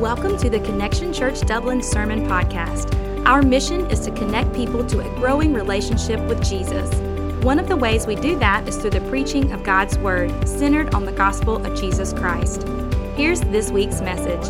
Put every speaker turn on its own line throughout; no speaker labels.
Welcome to the Connection Church Dublin Sermon Podcast. Our mission is to connect people to a growing relationship with Jesus. One of the ways we do that is through the preaching of God's Word, centered on the gospel of Jesus Christ. Here's this week's message.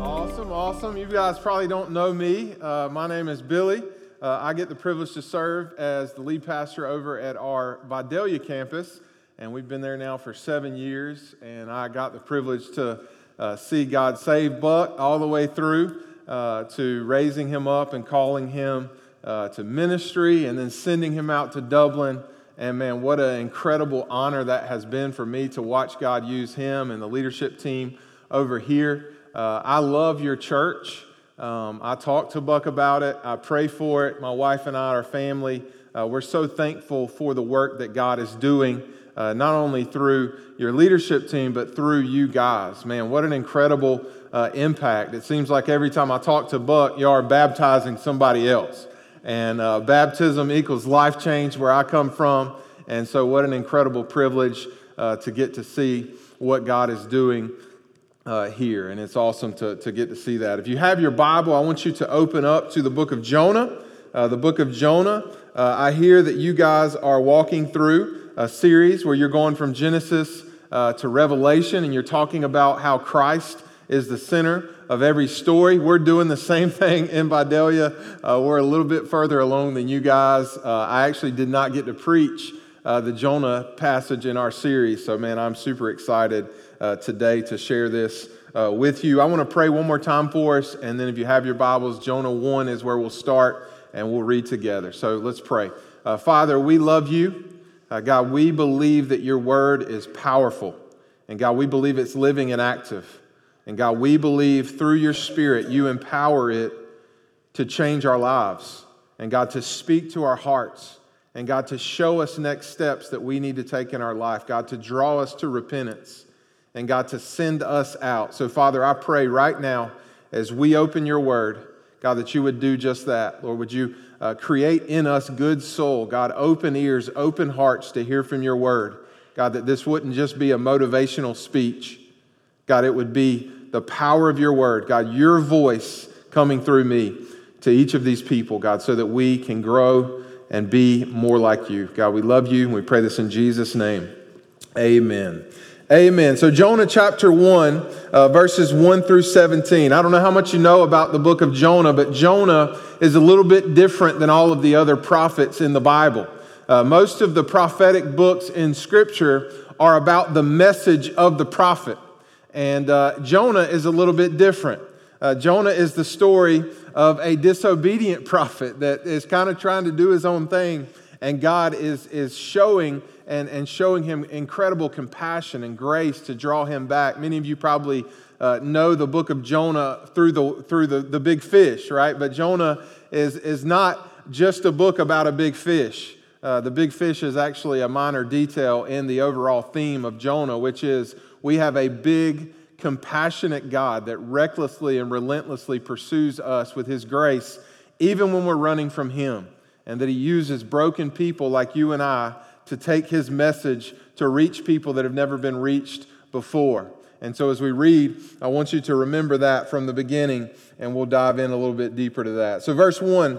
Awesome, awesome. You guys probably don't know me. Uh, my name is Billy. Uh, I get the privilege to serve as the lead pastor over at our Vidalia campus, and we've been there now for seven years. And I got the privilege to uh, see God save Buck all the way through uh, to raising him up and calling him uh, to ministry, and then sending him out to Dublin. And man, what an incredible honor that has been for me to watch God use him and the leadership team over here. Uh, I love your church. Um, I talk to Buck about it. I pray for it. My wife and I, our family, uh, we're so thankful for the work that God is doing, uh, not only through your leadership team, but through you guys. Man, what an incredible uh, impact. It seems like every time I talk to Buck, you are baptizing somebody else. And uh, baptism equals life change where I come from. And so, what an incredible privilege uh, to get to see what God is doing uh, here, and it's awesome to, to get to see that. If you have your Bible, I want you to open up to the book of Jonah. Uh, the book of Jonah. Uh, I hear that you guys are walking through a series where you're going from Genesis uh, to Revelation, and you're talking about how Christ is the center of every story. We're doing the same thing in Vidalia. Uh, we're a little bit further along than you guys. Uh, I actually did not get to preach the Jonah passage in our series, so man, I'm super excited today to share this with you. I want to pray one more time for us, and then if you have your Bibles, Jonah 1 is where we'll start and we'll read together. So let's pray. Uh, Father, we love you. Uh, God, we believe that your word is powerful. And God, we believe it's living and active. And God, we believe through your spirit, you empower it to change our lives. And God, to speak to our hearts. And God, to show us next steps that we need to take in our life. God, to draw us to repentance and God to send us out. So, Father, I pray right now as we open your word, God, that you would do just that. Lord, would you uh, create in us good soul, God, open ears, open hearts to hear from your word. God, that this wouldn't just be a motivational speech. God, it would be the power of your word. God, your voice coming through me to each of these people, God, so that we can grow and be more like you. God, we love you and we pray this in Jesus' name. Amen. Amen. So, Jonah chapter 1, uh, verses 1 through 17. I don't know how much you know about the book of Jonah, but Jonah is a little bit different than all of the other prophets in the Bible. Uh, most of the prophetic books in Scripture are about the message of the prophet. And uh, Jonah is a little bit different. Uh, Jonah is the story of a disobedient prophet that is kind of trying to do his own thing, and God is, is showing and, and showing him incredible compassion and grace to draw him back. Many of you probably uh, know the book of Jonah through the, through the, the big fish, right? But Jonah is, is not just a book about a big fish. Uh, the big fish is actually a minor detail in the overall theme of Jonah, which is we have a big, compassionate God that recklessly and relentlessly pursues us with his grace, even when we're running from him, and that he uses broken people like you and I to take his message to reach people that have never been reached before. And so, as we read, I want you to remember that from the beginning, and we'll dive in a little bit deeper to that. So, verse 1,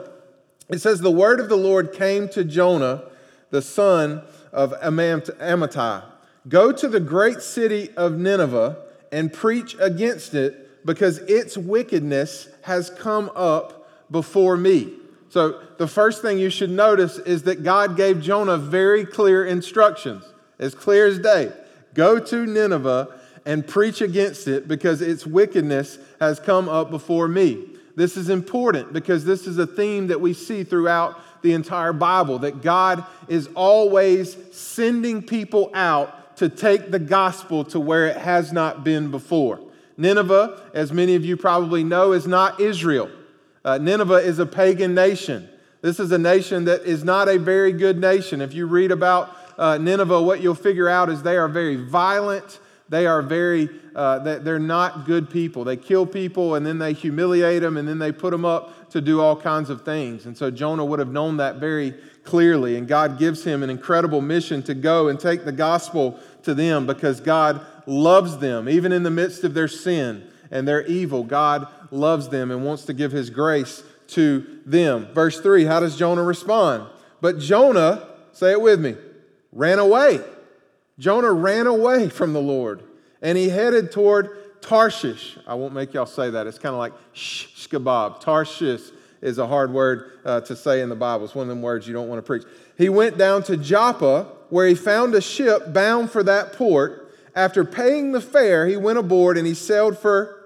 it says, The word of the Lord came to Jonah, the son of Amittai Go to the great city of Nineveh and preach against it, because its wickedness has come up before me. So, the first thing you should notice is that God gave Jonah very clear instructions, as clear as day. Go to Nineveh and preach against it because its wickedness has come up before me. This is important because this is a theme that we see throughout the entire Bible that God is always sending people out to take the gospel to where it has not been before. Nineveh, as many of you probably know, is not Israel. Uh, Nineveh is a pagan nation. This is a nation that is not a very good nation. If you read about uh, Nineveh, what you'll figure out is they are very violent. They are very, uh, they're not good people. They kill people and then they humiliate them and then they put them up to do all kinds of things. And so Jonah would have known that very clearly. And God gives him an incredible mission to go and take the gospel to them because God loves them, even in the midst of their sin and they're evil. God loves them and wants to give his grace to them. Verse 3, how does Jonah respond? But Jonah, say it with me, ran away. Jonah ran away from the Lord and he headed toward Tarshish. I won't make y'all say that. It's kind of like shh, kebab. Tarshish is a hard word uh, to say in the Bible. It's one of them words you don't want to preach. He went down to Joppa, where he found a ship bound for that port. After paying the fare, he went aboard and he sailed for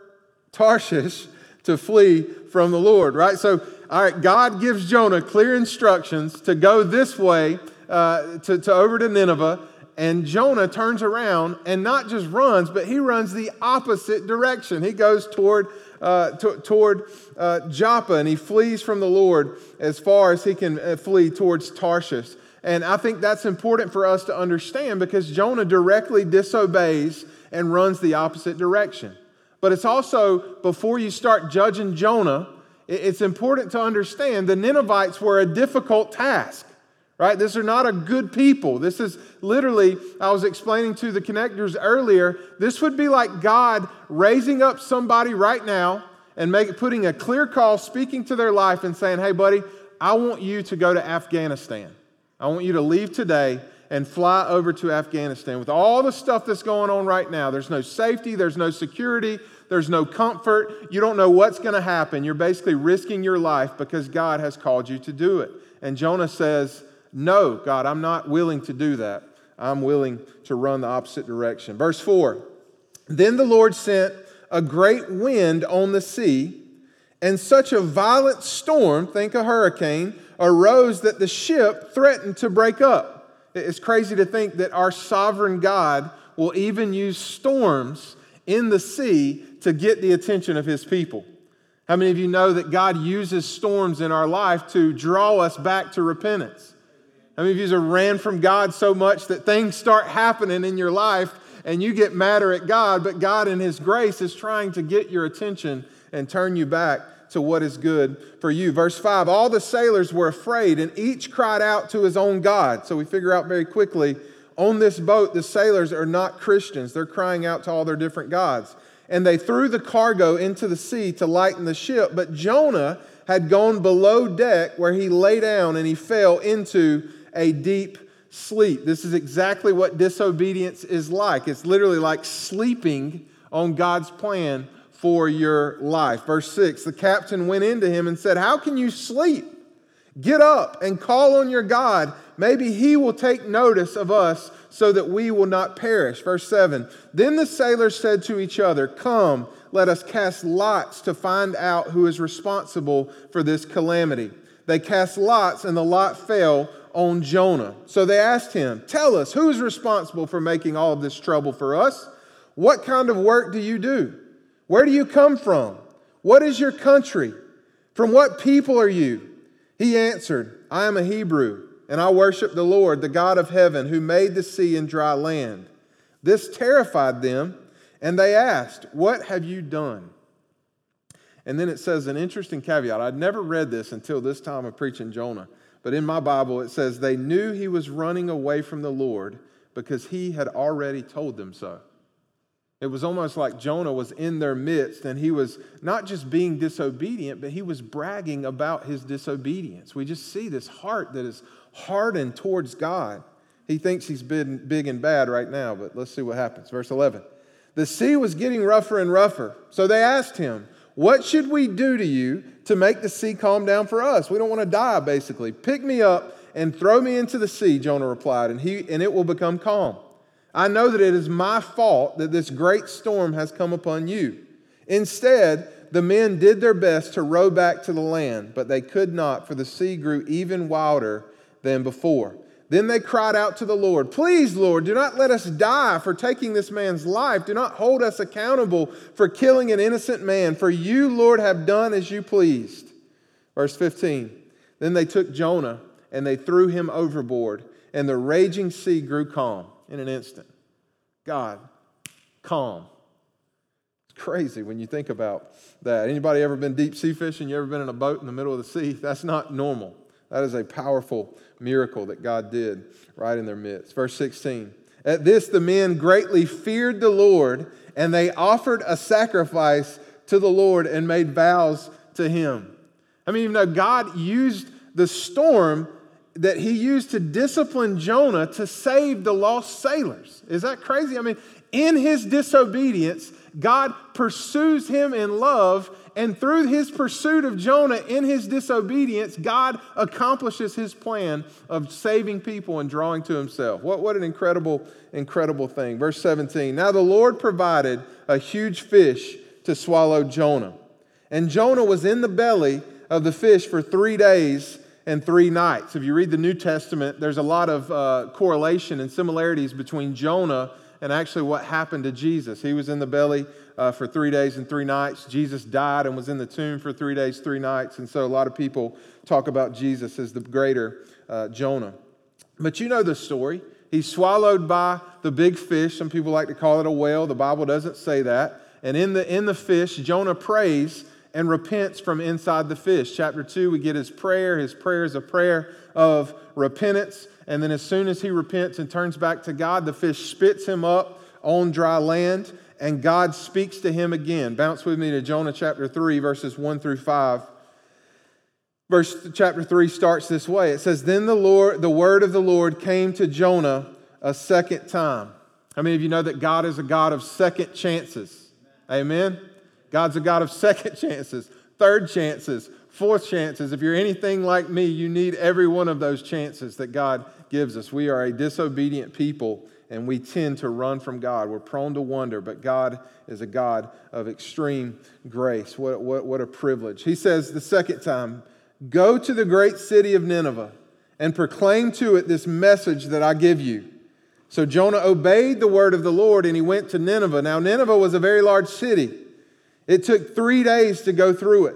Tarshish to flee from the Lord, right? So, all right, God gives Jonah clear instructions to go this way uh, to, to over to Nineveh and Jonah turns around and not just runs, but he runs the opposite direction. He goes toward, uh, to, toward uh, Joppa and he flees from the Lord as far as he can uh, flee towards Tarshish. And I think that's important for us to understand because Jonah directly disobeys and runs the opposite direction. But it's also, before you start judging Jonah, it's important to understand the Ninevites were a difficult task right? These are not a good people. This is literally, I was explaining to the connectors earlier, this would be like God raising up somebody right now and make, putting a clear call, speaking to their life and saying, hey, buddy, I want you to go to Afghanistan. I want you to leave today and fly over to Afghanistan. With all the stuff that's going on right now, there's no safety, there's no security, there's no comfort. You don't know what's going to happen. You're basically risking your life because God has called you to do it. And Jonah says, no, God, I'm not willing to do that. I'm willing to run the opposite direction. Verse 4 Then the Lord sent a great wind on the sea, and such a violent storm, think a hurricane, arose that the ship threatened to break up. It's crazy to think that our sovereign God will even use storms in the sea to get the attention of his people. How many of you know that God uses storms in our life to draw us back to repentance? How many of you have ran from God so much that things start happening in your life and you get madder at God, but God in His grace is trying to get your attention and turn you back to what is good for you. Verse 5 All the sailors were afraid, and each cried out to his own God. So we figure out very quickly on this boat, the sailors are not Christians. They're crying out to all their different gods. And they threw the cargo into the sea to lighten the ship. But Jonah had gone below deck where he lay down and he fell into a deep sleep. This is exactly what disobedience is like. It's literally like sleeping on God's plan for your life. Verse 6 The captain went into him and said, How can you sleep? Get up and call on your God. Maybe he will take notice of us so that we will not perish. Verse 7 Then the sailors said to each other, Come, let us cast lots to find out who is responsible for this calamity. They cast lots, and the lot fell on Jonah. So they asked him, Tell us, who's responsible for making all of this trouble for us? What kind of work do you do? Where do you come from? What is your country? From what people are you? He answered, I am a Hebrew, and I worship the Lord, the God of heaven, who made the sea and dry land. This terrified them, and they asked, What have you done? And then it says an interesting caveat. I'd never read this until this time of preaching Jonah. But in my Bible, it says, They knew he was running away from the Lord because he had already told them so. It was almost like Jonah was in their midst and he was not just being disobedient, but he was bragging about his disobedience. We just see this heart that is hardened towards God. He thinks he's been big and bad right now, but let's see what happens. Verse 11. The sea was getting rougher and rougher. So they asked him, What should we do to you to make the sea calm down for us. We don't want to die, basically. Pick me up and throw me into the sea, Jonah replied, and, he, and it will become calm. I know that it is my fault that this great storm has come upon you. Instead, the men did their best to row back to the land, but they could not, for the sea grew even wilder than before. Then they cried out to the Lord, Please, Lord, do not let us die for taking this man's life. Do not hold us accountable for killing an innocent man, for you, Lord, have done as you pleased. Verse 15 Then they took Jonah and they threw him overboard, and the raging sea grew calm in an instant. God, calm. It's crazy when you think about that. Anybody ever been deep sea fishing? You ever been in a boat in the middle of the sea? That's not normal. That is a powerful miracle that God did right in their midst. Verse 16 At this, the men greatly feared the Lord and they offered a sacrifice to the Lord and made vows to him. I mean, even though God used the storm that he used to discipline Jonah to save the lost sailors. Is that crazy? I mean, in his disobedience, God pursues him in love, and through his pursuit of Jonah in his disobedience, God accomplishes his plan of saving people and drawing to himself. What, what an incredible, incredible thing. Verse 17 Now the Lord provided a huge fish to swallow Jonah, and Jonah was in the belly of the fish for three days and three nights. If you read the New Testament, there's a lot of uh, correlation and similarities between Jonah and actually what happened to Jesus. He was in the belly uh, for three days and three nights. Jesus died and was in the tomb for three days, three nights. And so a lot of people talk about Jesus as the greater uh, Jonah. But you know the story. He's swallowed by the big fish. Some people like to call it a whale. The Bible doesn't say that. And in the, in the fish, Jonah prays and repents from inside the fish. Chapter 2, we get his prayer. His prayer is a prayer of repentance. And then, as soon as he repents and turns back to God, the fish spits him up on dry land, and God speaks to him again. Bounce with me to Jonah chapter 3, verses 1 through 5. Verse chapter 3 starts this way. It says, Then the Lord, the word of the Lord came to Jonah a second time. How many of you know that God is a God of second chances? Amen. God's a God of second chances, third chances, fourth chances. If you're anything like me, you need every one of those chances that God gives us. We are a disobedient people and we tend to run from God. We're prone to wonder, but God is a God of extreme grace. What, what, what a privilege. He says the second time, Go to the great city of Nineveh and proclaim to it this message that I give you. So Jonah obeyed the word of the Lord and he went to Nineveh. Now, Nineveh was a very large city. It took three days to go through it.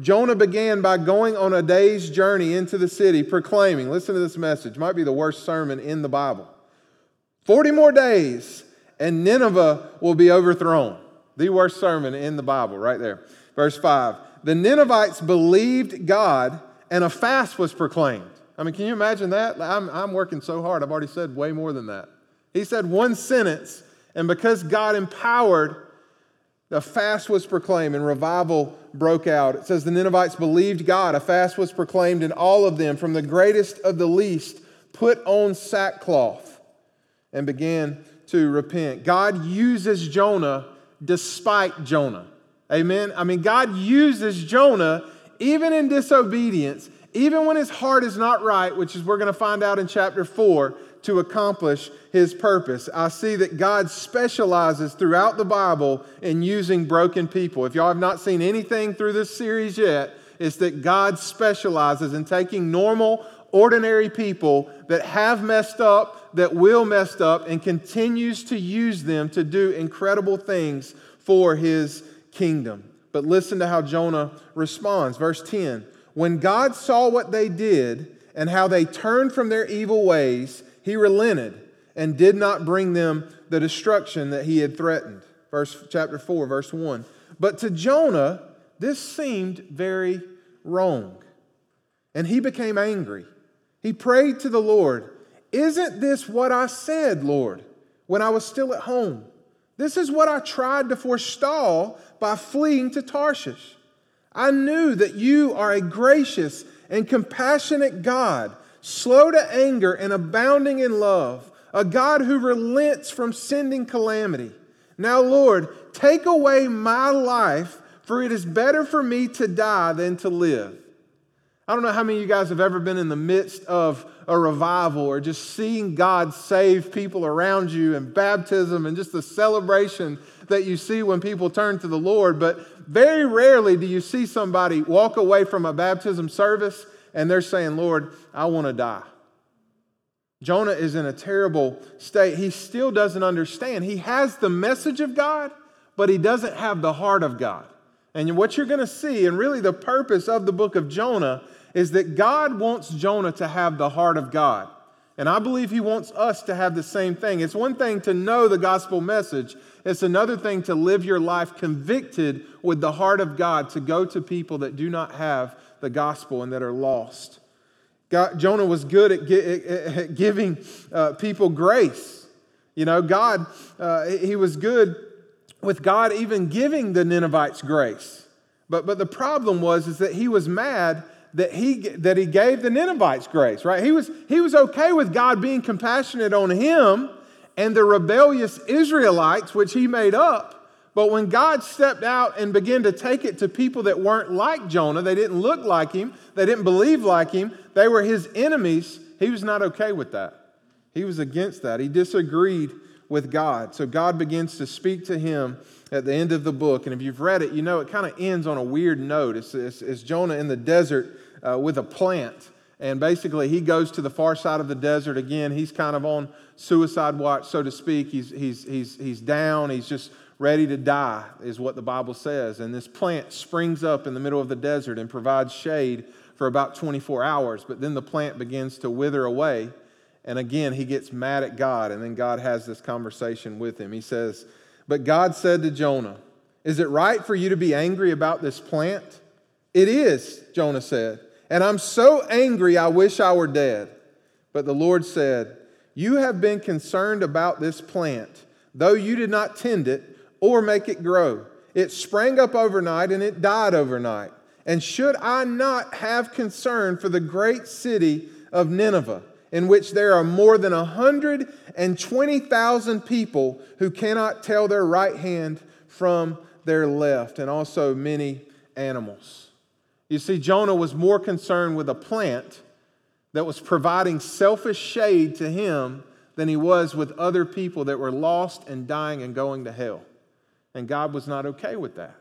Jonah began by going on a day's journey into the city, proclaiming, listen to this message, might be the worst sermon in the Bible. 40 more days, and Nineveh will be overthrown. The worst sermon in the Bible, right there. Verse 5 The Ninevites believed God, and a fast was proclaimed. I mean, can you imagine that? I'm, I'm working so hard. I've already said way more than that. He said one sentence, and because God empowered a fast was proclaimed and revival broke out. It says the Ninevites believed God. A fast was proclaimed, and all of them, from the greatest of the least, put on sackcloth and began to repent. God uses Jonah despite Jonah. Amen. I mean, God uses Jonah even in disobedience, even when his heart is not right, which is we're going to find out in chapter 4 to accomplish his purpose. I see that God specializes throughout the Bible in using broken people. If y'all have not seen anything through this series yet, it's that God specializes in taking normal, ordinary people that have messed up, that will messed up, and continues to use them to do incredible things for his kingdom. But listen to how Jonah responds. Verse 10 When God saw what they did and how they turned from their evil ways, he relented and did not bring them the destruction that he had threatened. Verse chapter 4, verse 1. But to Jonah, this seemed very wrong. And he became angry. He prayed to the Lord, Isn't this what I said, Lord, when I was still at home? This is what I tried to forestall by fleeing to Tarshish. I knew that you are a gracious and compassionate God slow to anger and abounding in love, a God who relents from sending calamity. Now, Lord, take away my life, for it is better for me to die than to live. I don't know how many of you guys have ever been in the midst of a revival or just seeing God save people around you and baptism and just the celebration that you see when people turn to the Lord. But very rarely do you see somebody walk away from a baptism service and they're saying, Lord, I want to die. Jonah is in a terrible state. He still doesn't understand. He has the message of God, but he doesn't have the heart of God. And what you're going to see, and really the purpose of the book of Jonah, is that God wants Jonah to have the heart of God. And I believe he wants us to have the same thing. It's one thing to know the gospel message, it's another thing to live your life convicted with the heart of God to go to people that do not have the gospel and that are lost. God, Jonah was good at, at giving uh, people grace. You know, God, uh, he was good with God even giving the Ninevites grace. But, but the problem was is that he was mad that he, that he gave the Ninevites grace, right? He was, he was okay with God being compassionate on him and the rebellious Israelites, which he made up. But when God stepped out and began to take it to people that weren't like Jonah, they didn't look like him, they didn't believe like him, they were his enemies, he was not okay with that. He was against that. He disagreed with God. So God begins to speak to him at the end of the book. And if you've read it, you know it kind of ends on a weird note. It's, it's, it's Jonah in the desert uh, with a plant. And basically, he goes to the far side of the desert again. He's kind of on suicide watch, so to speak. He's, he's, he's, he's down. He's just ready to die, is what the Bible says. And this plant springs up in the middle of the desert and provides shade for about 24 hours. But then the plant begins to wither away. And again, he gets mad at God. And then God has this conversation with him. He says, But God said to Jonah, Is it right for you to be angry about this plant? It is, Jonah said. And I'm so angry, I wish I were dead. But the Lord said, You have been concerned about this plant, though you did not tend it or make it grow. It sprang up overnight and it died overnight. And should I not have concern for the great city of Nineveh, in which there are more than 120,000 people who cannot tell their right hand from their left, and also many animals? You see, Jonah was more concerned with a plant that was providing selfish shade to him than he was with other people that were lost and dying and going to hell. And God was not okay with that.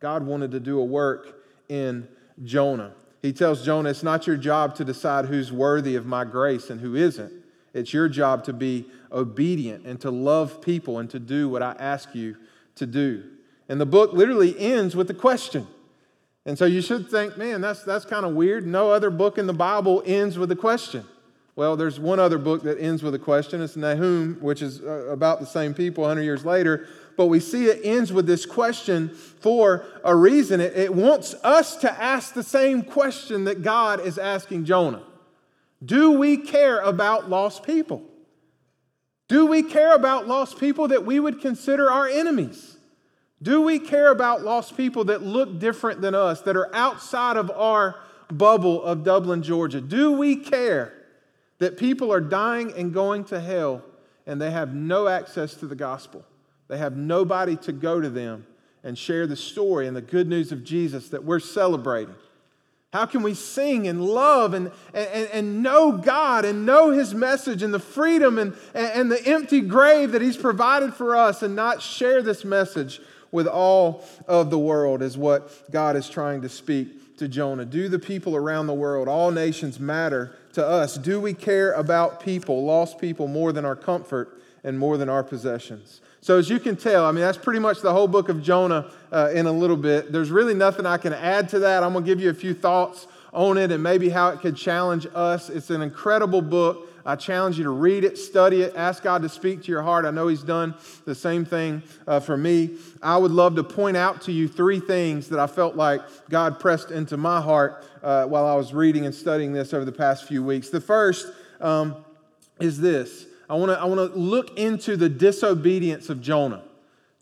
God wanted to do a work in Jonah. He tells Jonah, It's not your job to decide who's worthy of my grace and who isn't. It's your job to be obedient and to love people and to do what I ask you to do. And the book literally ends with a question. And so you should think, man, that's, that's kind of weird. No other book in the Bible ends with a question. Well, there's one other book that ends with a question. It's Nahum, which is uh, about the same people 100 years later but we see it ends with this question for a reason. It, it wants us to ask the same question that God is asking Jonah Do we care about lost people? Do we care about lost people that we would consider our enemies? Do we care about lost people that look different than us, that are outside of our bubble of Dublin, Georgia? Do we care that people are dying and going to hell and they have no access to the gospel? They have nobody to go to them and share the story and the good news of Jesus that we're celebrating. How can we sing and love and, and, and know God and know His message and the freedom and, and the empty grave that He's provided for us and not share this message with all of the world, is what God is trying to speak to Jonah. Do the people around the world, all nations, matter to us? Do we care about people, lost people, more than our comfort and more than our possessions? So, as you can tell, I mean, that's pretty much the whole book of Jonah uh, in a little bit. There's really nothing I can add to that. I'm going to give you a few thoughts on it and maybe how it could challenge us. It's an incredible book. I challenge you to read it, study it, ask God to speak to your heart. I know He's done the same thing uh, for me. I would love to point out to you three things that I felt like God pressed into my heart uh, while I was reading and studying this over the past few weeks. The first um, is this I want to I want to look into the disobedience of Jonah.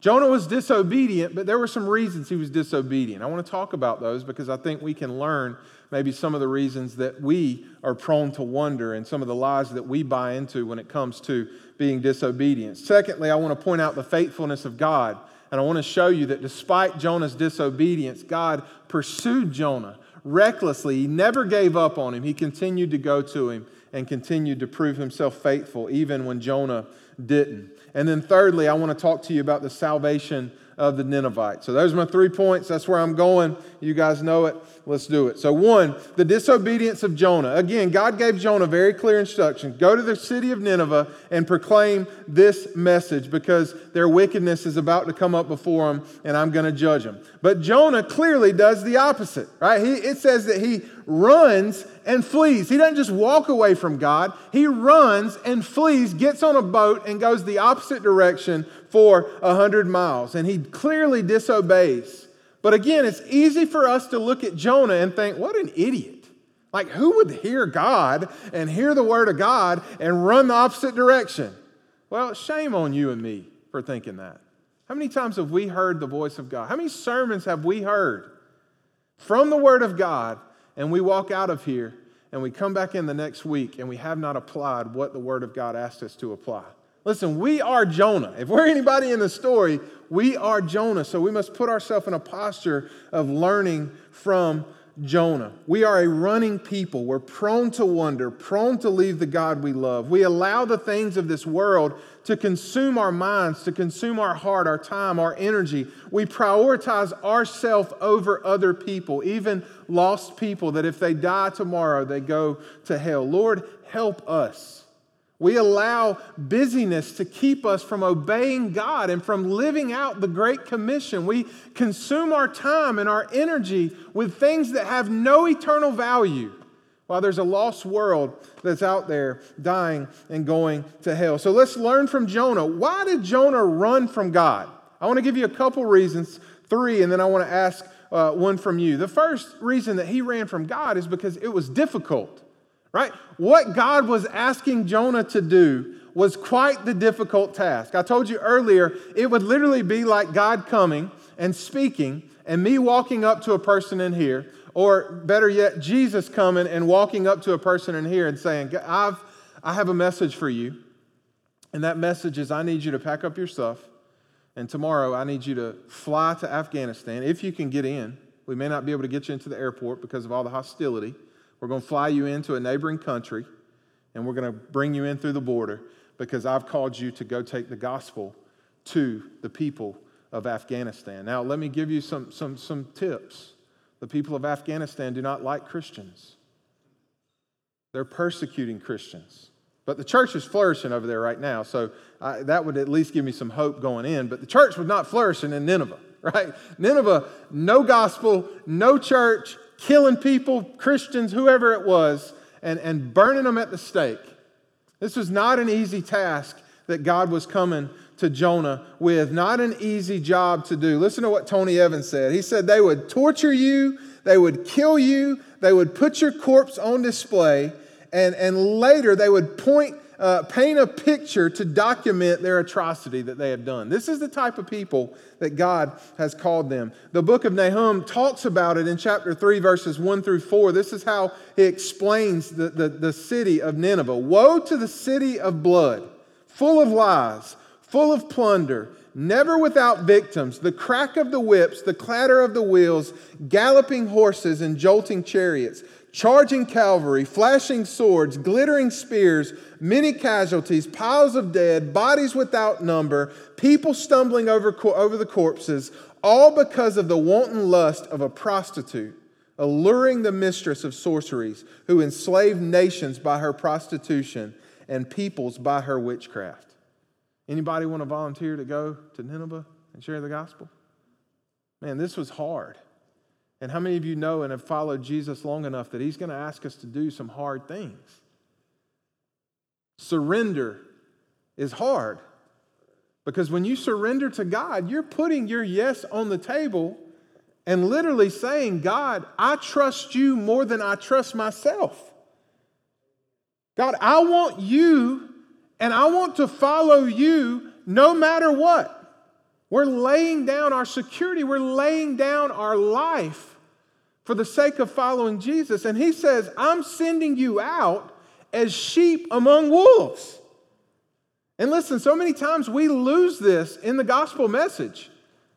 Jonah was disobedient, but there were some reasons he was disobedient. I want to talk about those because I think we can learn maybe some of the reasons that we are prone to wonder and some of the lies that we buy into when it comes to being disobedient. Secondly, I want to point out the faithfulness of God. And I want to show you that despite Jonah's disobedience, God pursued Jonah recklessly. He never gave up on him. He continued to go to him and continued to prove himself faithful even when Jonah didn't. And then, thirdly, I want to talk to you about the salvation of the Ninevites. So, those are my three points. That's where I'm going. You guys know it. Let's do it. So, one, the disobedience of Jonah. Again, God gave Jonah very clear instruction go to the city of Nineveh and proclaim this message because their wickedness is about to come up before them and I'm going to judge them. But Jonah clearly does the opposite, right? He, it says that he runs and flees. He doesn't just walk away from God, he runs and flees, gets on a boat, and goes the opposite direction for a hundred miles. And he clearly disobeys. But again, it's easy for us to look at Jonah and think, what an idiot. Like, who would hear God and hear the word of God and run the opposite direction? Well, shame on you and me for thinking that. How many times have we heard the voice of God? How many sermons have we heard from the Word of God and we walk out of here and we come back in the next week and we have not applied what the Word of God asked us to apply? Listen, we are Jonah. If we're anybody in the story, we are Jonah. So we must put ourselves in a posture of learning from Jonah. We are a running people. We're prone to wonder, prone to leave the God we love. We allow the things of this world to consume our minds, to consume our heart, our time, our energy. We prioritize ourselves over other people, even lost people that if they die tomorrow, they go to hell. Lord, help us. We allow busyness to keep us from obeying God and from living out the Great Commission. We consume our time and our energy with things that have no eternal value while there's a lost world that's out there dying and going to hell. So let's learn from Jonah. Why did Jonah run from God? I want to give you a couple reasons, three, and then I want to ask uh, one from you. The first reason that he ran from God is because it was difficult right? What God was asking Jonah to do was quite the difficult task. I told you earlier, it would literally be like God coming and speaking, and me walking up to a person in here, or better yet, Jesus coming and walking up to a person in here and saying, I've, I have a message for you. And that message is I need you to pack up your stuff, and tomorrow I need you to fly to Afghanistan if you can get in. We may not be able to get you into the airport because of all the hostility. We're going to fly you into a neighboring country and we're going to bring you in through the border because I've called you to go take the gospel to the people of Afghanistan. Now, let me give you some, some, some tips. The people of Afghanistan do not like Christians, they're persecuting Christians. But the church is flourishing over there right now, so I, that would at least give me some hope going in. But the church was not flourishing in Nineveh, right? Nineveh, no gospel, no church, killing people, Christians, whoever it was, and, and burning them at the stake. This was not an easy task that God was coming to Jonah with, not an easy job to do. Listen to what Tony Evans said. He said they would torture you, they would kill you, they would put your corpse on display, and, and later they would point uh, paint a picture to document their atrocity that they have done. This is the type of people that God has called them. The book of Nahum talks about it in chapter 3, verses 1 through 4. This is how he explains the, the, the city of Nineveh Woe to the city of blood, full of lies, full of plunder never without victims, the crack of the whips, the clatter of the wheels, galloping horses and jolting chariots, charging cavalry, flashing swords, glittering spears, many casualties, piles of dead, bodies without number, people stumbling over, over the corpses, all because of the wanton lust of a prostitute, alluring the mistress of sorceries, who enslaved nations by her prostitution and peoples by her witchcraft. Anybody want to volunteer to go to Nineveh and share the gospel? Man, this was hard. And how many of you know and have followed Jesus long enough that he's going to ask us to do some hard things? Surrender is hard because when you surrender to God, you're putting your yes on the table and literally saying, God, I trust you more than I trust myself. God, I want you and I want to follow you no matter what. We're laying down our security, we're laying down our life for the sake of following Jesus. And he says, I'm sending you out as sheep among wolves. And listen, so many times we lose this in the gospel message.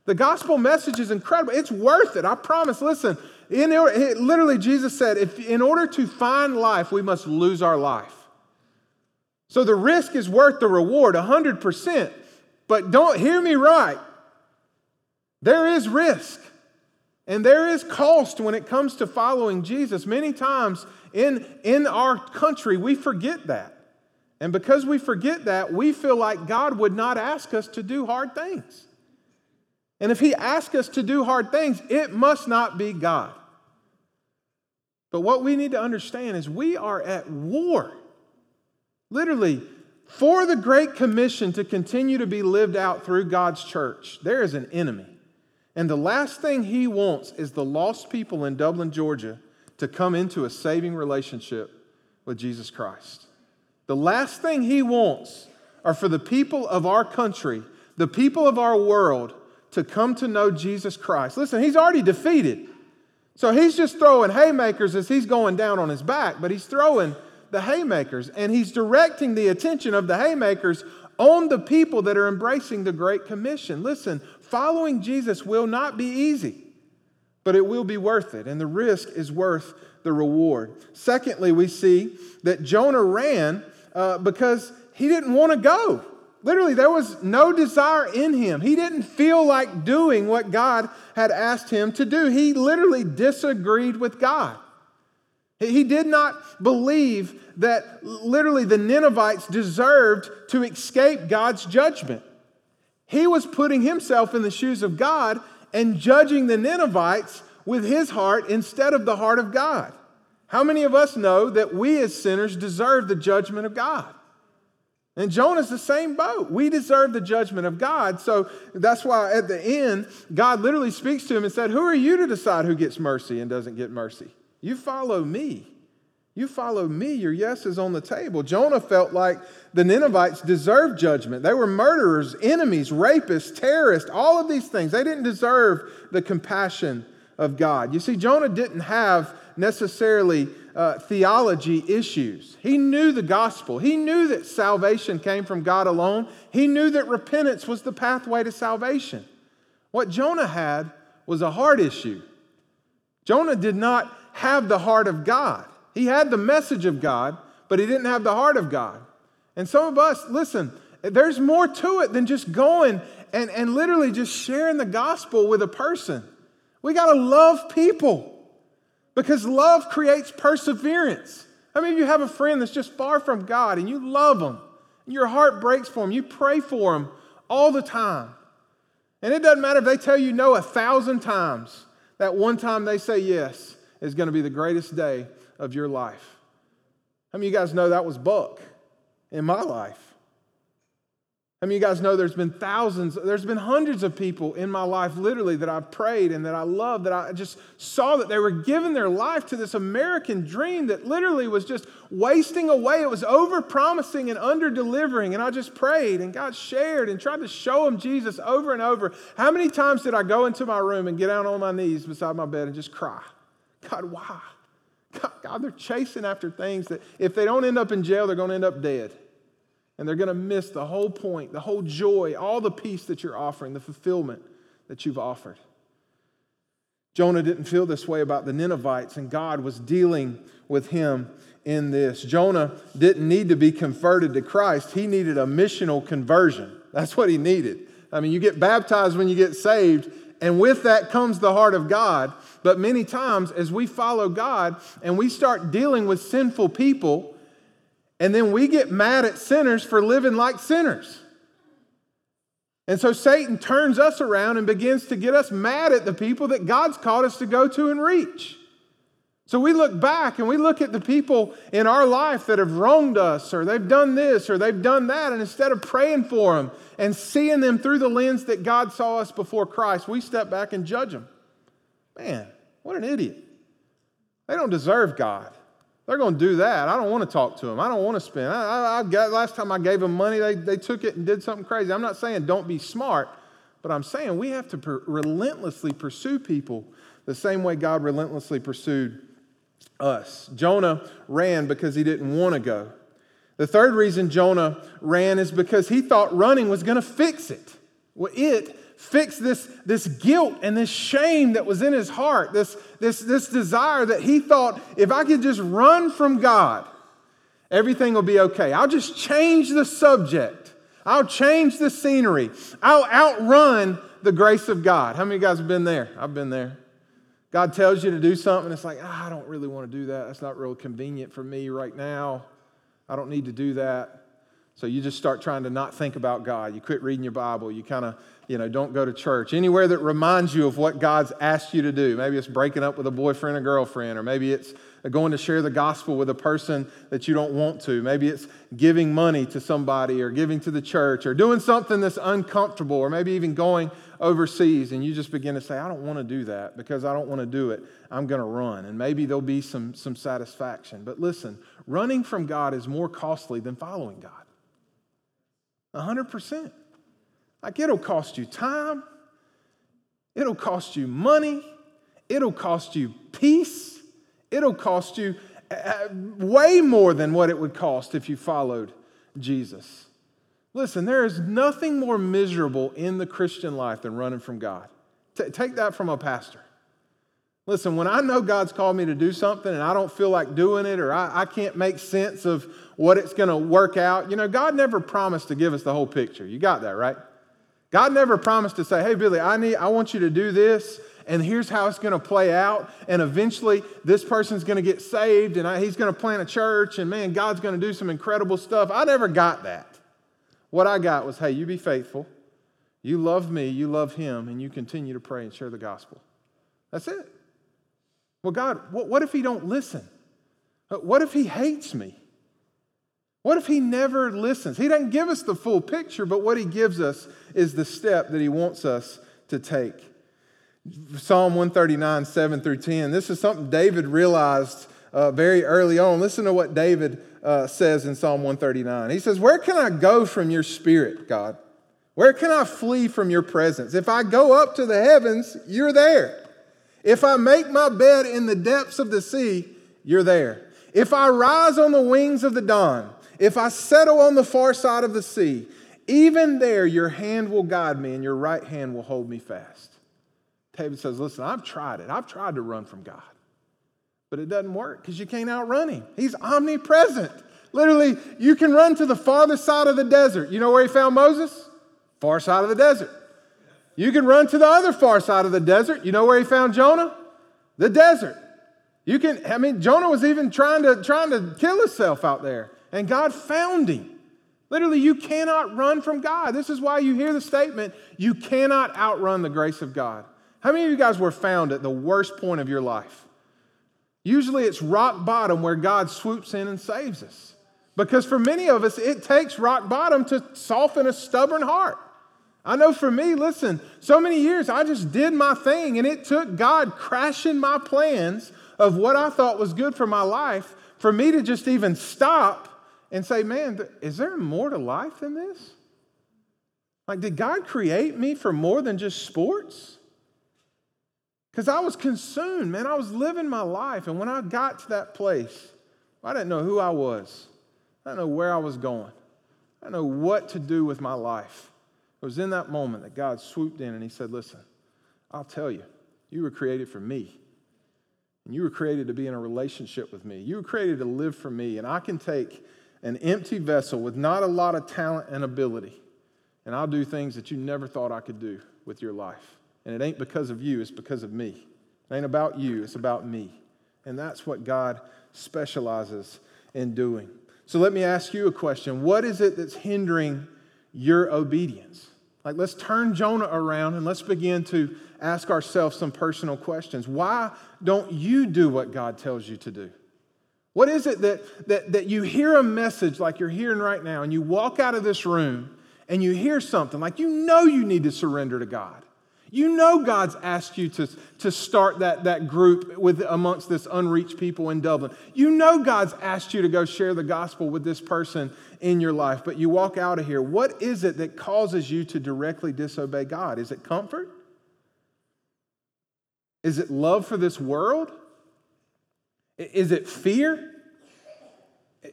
The gospel message is incredible. It's worth it. I promise. Listen, in, literally, Jesus said, if in order to find life, we must lose our life. So the risk is worth the reward 100%. But don't hear me right. There is risk. And there is cost when it comes to following Jesus. Many times in, in our country, we forget that. And because we forget that, we feel like God would not ask us to do hard things. And if He asks us to do hard things, it must not be God. But what we need to understand is we are at war. Literally, for the Great Commission to continue to be lived out through God's church, there is an enemy. And the last thing he wants is the lost people in Dublin, Georgia, to come into a saving relationship with Jesus Christ. The last thing he wants are for the people of our country, the people of our world to come to know Jesus Christ. Listen, he's already defeated. So he's just throwing haymakers as he's going down on his back, but he's throwing the haymakers and he's directing the attention of the haymakers on the people that are embracing the Great Commission. Listen, following Jesus will not be easy, but it will be worth it, and the risk is worth the reward. Secondly, we see that Jonah ran uh, because he didn't want to go. Literally, there was no desire in him. He didn't feel like doing what God had asked him to do. He literally disagreed with God. He did not believe that literally the Ninevites deserved to escape God's judgment. He was putting himself in the shoes of God and judging the Ninevites with his heart instead of the heart of God. How many of us know that we as sinners deserve the judgment of God? And Jonah's the same boat. We deserve the judgment of God. So that's why at the end, God literally speaks to him and said, Who are you to decide who gets mercy and doesn't get mercy? You follow me. You follow me. Your yes is on the table. Jonah felt like the Ninevites deserved judgment. They were murderers, enemies, rapists, terrorists, all of these things. They didn't deserve the compassion of God. You see, Jonah didn't have necessarily uh, theology issues. He knew the gospel. He knew that salvation came from God alone. He knew that repentance was the pathway to salvation. What Jonah had was a heart issue. Jonah did not have the heart of God. He had the message of God, but he didn't have the heart of God. And some of us, listen, there's more to it than just going and, and literally just sharing the gospel with a person. We got to love people. Because love creates perseverance. I mean, of you have a friend that's just far from God and you love them? And your heart breaks for them. You pray for them all the time. And it doesn't matter if they tell you no a thousand times, that one time they say yes is going to be the greatest day of your life. How many of you guys know that was Buck in my life? I mean, you guys know there's been thousands, there's been hundreds of people in my life, literally, that I've prayed and that I love, that I just saw that they were giving their life to this American dream that literally was just wasting away. It was over promising and under delivering. And I just prayed and God shared and tried to show them Jesus over and over. How many times did I go into my room and get down on my knees beside my bed and just cry? God, why? God, they're chasing after things that if they don't end up in jail, they're going to end up dead. And they're going to miss the whole point, the whole joy, all the peace that you're offering, the fulfillment that you've offered. Jonah didn't feel this way about the Ninevites, and God was dealing with him in this. Jonah didn't need to be converted to Christ, he needed a missional conversion. That's what he needed. I mean, you get baptized when you get saved, and with that comes the heart of God. But many times, as we follow God and we start dealing with sinful people, and then we get mad at sinners for living like sinners. And so Satan turns us around and begins to get us mad at the people that God's called us to go to and reach. So we look back and we look at the people in our life that have wronged us, or they've done this, or they've done that, and instead of praying for them and seeing them through the lens that God saw us before Christ, we step back and judge them. Man, what an idiot. They don't deserve God. They're going to do that. I don't want to talk to them. I don't want to spend. I, I, I got, last time I gave them money, they, they took it and did something crazy. I'm not saying don't be smart, but I'm saying we have to per- relentlessly pursue people the same way God relentlessly pursued us. Jonah ran because he didn't want to go. The third reason Jonah ran is because he thought running was going to fix it. Well, it fix this, this guilt and this shame that was in his heart, this, this, this desire that he thought, if I could just run from God, everything will be okay. I'll just change the subject, I'll change the scenery, I'll outrun the grace of God. How many of you guys have been there? I've been there. God tells you to do something, it's like, ah, I don't really want to do that. That's not real convenient for me right now. I don't need to do that. So you just start trying to not think about God. You quit reading your Bible. You kind of, you know, don't go to church. Anywhere that reminds you of what God's asked you to do. Maybe it's breaking up with a boyfriend or girlfriend, or maybe it's uh, going to share the gospel with a person that you don't want to. Maybe it's giving money to somebody or giving to the church or doing something that's uncomfortable or maybe even going overseas and you just begin to say, I don't want to do that because I don't want to do it. I'm going to run. And maybe there'll be some, some satisfaction. But listen, running from God is more costly than following God. 100%. Like it'll cost you time, it'll cost you money, it'll cost you peace, it'll cost you uh, way more than what it would cost if you followed Jesus. Listen, there is nothing more miserable in the Christian life than running from God. T- take that from a pastor. Listen, when I know God's called me to do something and I don't feel like doing it or I, I can't make sense of what it's going to work out, you know, God never promised to give us the whole picture. You got that, right? God never promised to say, hey, Billy, I, need, I want you to do this and here's how it's going to play out. And eventually, this person's going to get saved, and I, he's going to plant a church, and man, God's going to do some incredible stuff. I never got that. What I got was, hey, you be faithful. You love me, you love him, and you continue to pray and share the gospel. That's it. Well, God, what, if he don't listen? Uh, what if he hates me? What if he never listens? He doesn't give us the full picture, but what he gives us is the step that he wants us to take. Psalm 139, 7 through 10. This is something David realized uh, very early on. Listen to what David uh, says in Psalm 139. He says, Where can I go from your spirit, God? Where can I flee from your presence? If I go up to the heavens, you're there. If I make my bed in the depths of the sea, you're there. If I rise on the wings of the dawn, if I settle on the far side of the sea, even there your hand will guide me and your right hand will hold me fast. David says, Listen, I've tried it. I've tried to run from God, but it doesn't work because you can't outrun him. He's omnipresent. Literally, you can run to the farthest side of the desert. You know where he found Moses? Far side of the desert. You can run to the other far side of the desert. You know where he found Jonah? The desert. You can, I mean, Jonah was even trying to, trying to kill himself out there, and God found him. Literally, you cannot run from God. This is why you hear the statement, you cannot outrun the grace of God. How many of you guys were found at the worst point of your life? Usually it's rock bottom where God swoops in and saves us. Because for many of us, it takes rock bottom to soften a stubborn heart. I know for me, listen, so many years I just did my thing, and it took God crashing my plans of what I thought was good for my life for me to just even stop and say, man, is there more to life than this? Like, did God create me for more than just sports? Because I was consumed, man. I was living my life. And when I got to that place, I didn't know who I was, I didn't know where I was going, I didn't know what to do with my life. It was in that moment that God swooped in and He said, Listen, I'll tell you, you were created for me. And you were created to be in a relationship with me. You were created to live for me. And I can take an empty vessel with not a lot of talent and ability, and I'll do things that you never thought I could do with your life. And it ain't because of you, it's because of me. It ain't about you, it's about me. And that's what God specializes in doing. So let me ask you a question What is it that's hindering your obedience? Like, let's turn Jonah around and let's begin to ask ourselves some personal questions. Why don't you do what God tells you to do? What is it that, that, that you hear a message like you're hearing right now, and you walk out of this room and you hear something like you know you need to surrender to God? You know God's asked you to, to start that, that group with amongst this unreached people in Dublin. You know God's asked you to go share the gospel with this person in your life, but you walk out of here. What is it that causes you to directly disobey God? Is it comfort? Is it love for this world? Is it fear?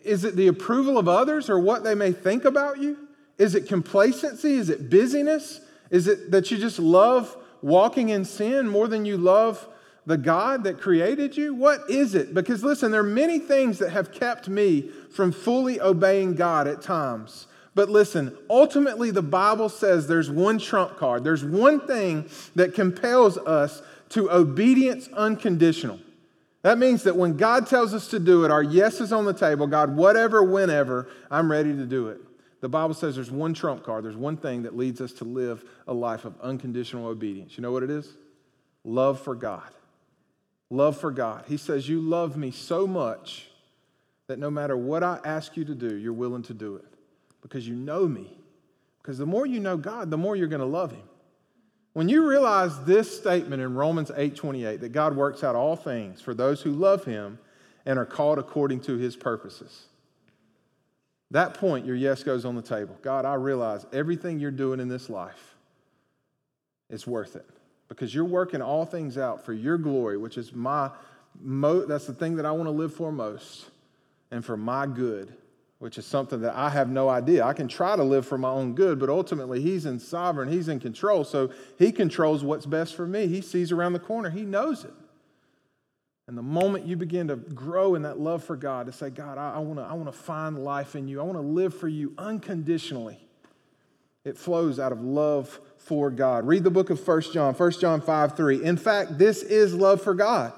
Is it the approval of others or what they may think about you? Is it complacency? Is it busyness? Is it that you just love walking in sin more than you love the God that created you? What is it? Because listen, there are many things that have kept me from fully obeying God at times. But listen, ultimately, the Bible says there's one trump card. There's one thing that compels us to obedience unconditional. That means that when God tells us to do it, our yes is on the table. God, whatever, whenever, I'm ready to do it. The Bible says there's one trump card, there's one thing that leads us to live a life of unconditional obedience. You know what it is? Love for God. Love for God. He says, You love me so much that no matter what I ask you to do, you're willing to do it because you know me. Because the more you know God, the more you're going to love Him. When you realize this statement in Romans 8 28, that God works out all things for those who love Him and are called according to His purposes that point, your yes goes on the table. God, I realize everything you're doing in this life is worth it because you're working all things out for your glory, which is my, mo- that's the thing that I want to live for most, and for my good, which is something that I have no idea. I can try to live for my own good, but ultimately He's in sovereign, He's in control, so He controls what's best for me. He sees around the corner, He knows it. And the moment you begin to grow in that love for God, to say, God, I, I want to find life in you, I want to live for you unconditionally, it flows out of love for God. Read the book of 1 John, 1 John 5 3. In fact, this is love for God,